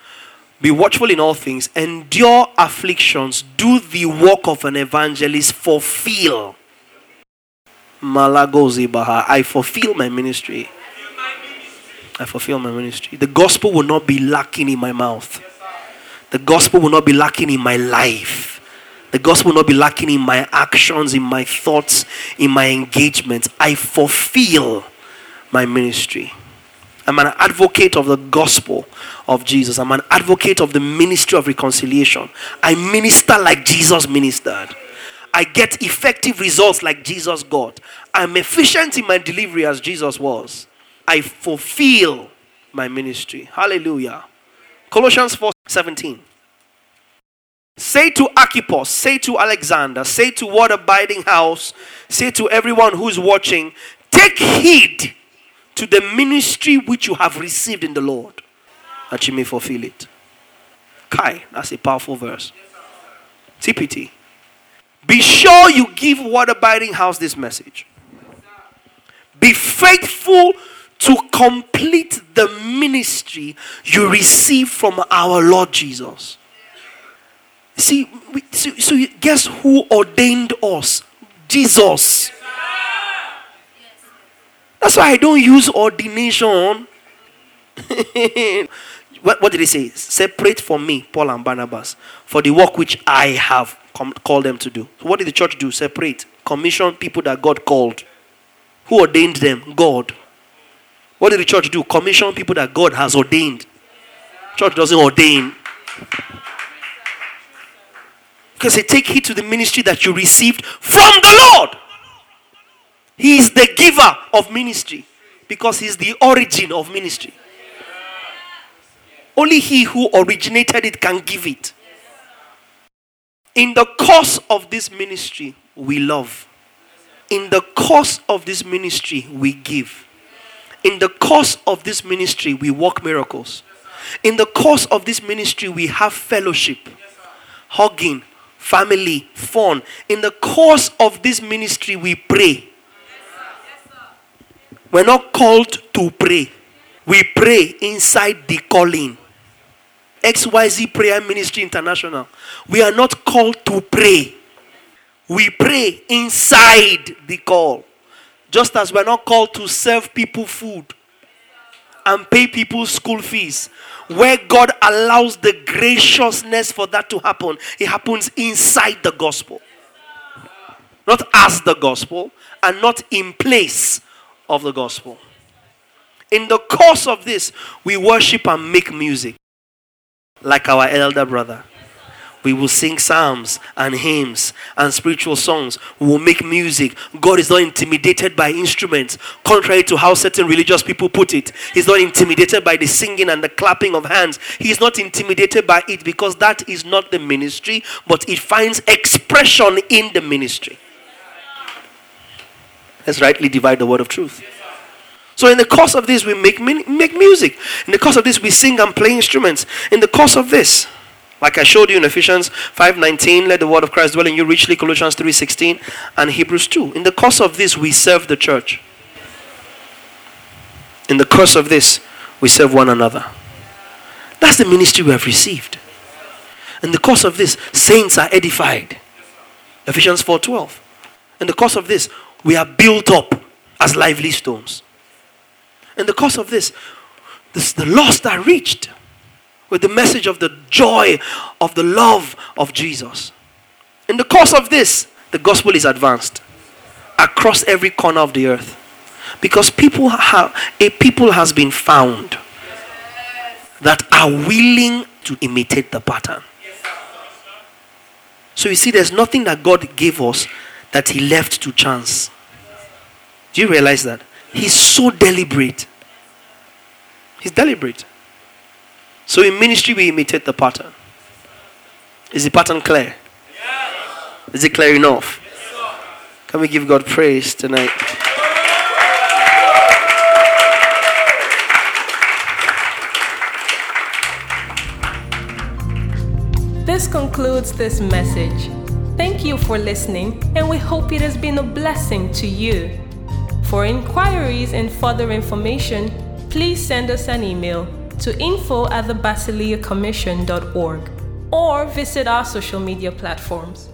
[SPEAKER 2] Be watchful in all things, endure afflictions, do the work of an evangelist, fulfill. Malagozi Baha. I fulfill my ministry. I fulfill my ministry. The gospel will not be lacking in my mouth. The gospel will not be lacking in my life. The gospel will not be lacking in my actions, in my thoughts, in my engagements. I fulfill my ministry. I'm an advocate of the gospel of Jesus. I'm an advocate of the ministry of reconciliation. I minister like Jesus ministered. I get effective results like Jesus got. I'm efficient in my delivery as Jesus was. I fulfill my ministry. Hallelujah. Colossians 4 17. Say to Archippus, say to Alexander, say to what abiding house, say to everyone who's watching, take heed to the ministry which you have received in the Lord, that you may fulfill it. Kai, that's a powerful verse. TPT. Be sure you give what abiding house this message. Be faithful to complete the ministry you receive from our Lord Jesus. See, we, so, so guess who ordained us? Jesus. That's why I don't use ordination. what, what did he say? Separate from me, Paul and Barnabas, for the work which I have com- called them to do. So what did the church do? Separate. Commission people that God called. Who ordained them? God. What did the church do? Commission people that God has ordained. Church doesn't ordain. Because they take heed to the ministry that you received from the Lord. He is the giver of ministry because He is the origin of ministry. Only He who originated it can give it. In the course of this ministry, we love. In the course of this ministry, we give. In the course of this ministry, we work miracles. In the course of this ministry, we have fellowship, hugging, family, fun. In the course of this ministry, we pray. We're not called to pray, we pray inside the calling. XYZ Prayer Ministry International. We are not called to pray. We pray inside the call. Just as we're not called to serve people food and pay people school fees where God allows the graciousness for that to happen, it happens inside the gospel. Not as the gospel and not in place of the gospel. In the course of this, we worship and make music like our elder brother. We will sing psalms and hymns and spiritual songs. We will make music. God is not intimidated by instruments, contrary to how certain religious people put it. He's not intimidated by the singing and the clapping of hands. He's not intimidated by it because that is not the ministry, but it finds expression in the ministry. Let's rightly divide the word of truth. So in the course of this, we make, make music. In the course of this, we sing and play instruments. In the course of this, like I showed you in Ephesians 5:19, let the word of Christ dwell in you richly, Colossians 3:16, and Hebrews 2. In the course of this, we serve the church. In the course of this, we serve one another. That's the ministry we have received. In the course of this, saints are edified. Ephesians 4:12. In the course of this, we are built up as lively stones. In the course of this, this the lost are reached with the message of the joy of the love of Jesus. In the course of this, the gospel is advanced across every corner of the earth because people have a people has been found that are willing to imitate the pattern. So you see, there's nothing that God gave us that he left to chance. Do you realize that? He's so deliberate. He's deliberate. So in ministry, we imitate the pattern. Is the pattern clear? Is it clear enough? Can we give God praise tonight?
[SPEAKER 1] This concludes this message. Thank you for listening, and we hope it has been a blessing to you. For inquiries and further information, please send us an email to info at the or visit our social media platforms.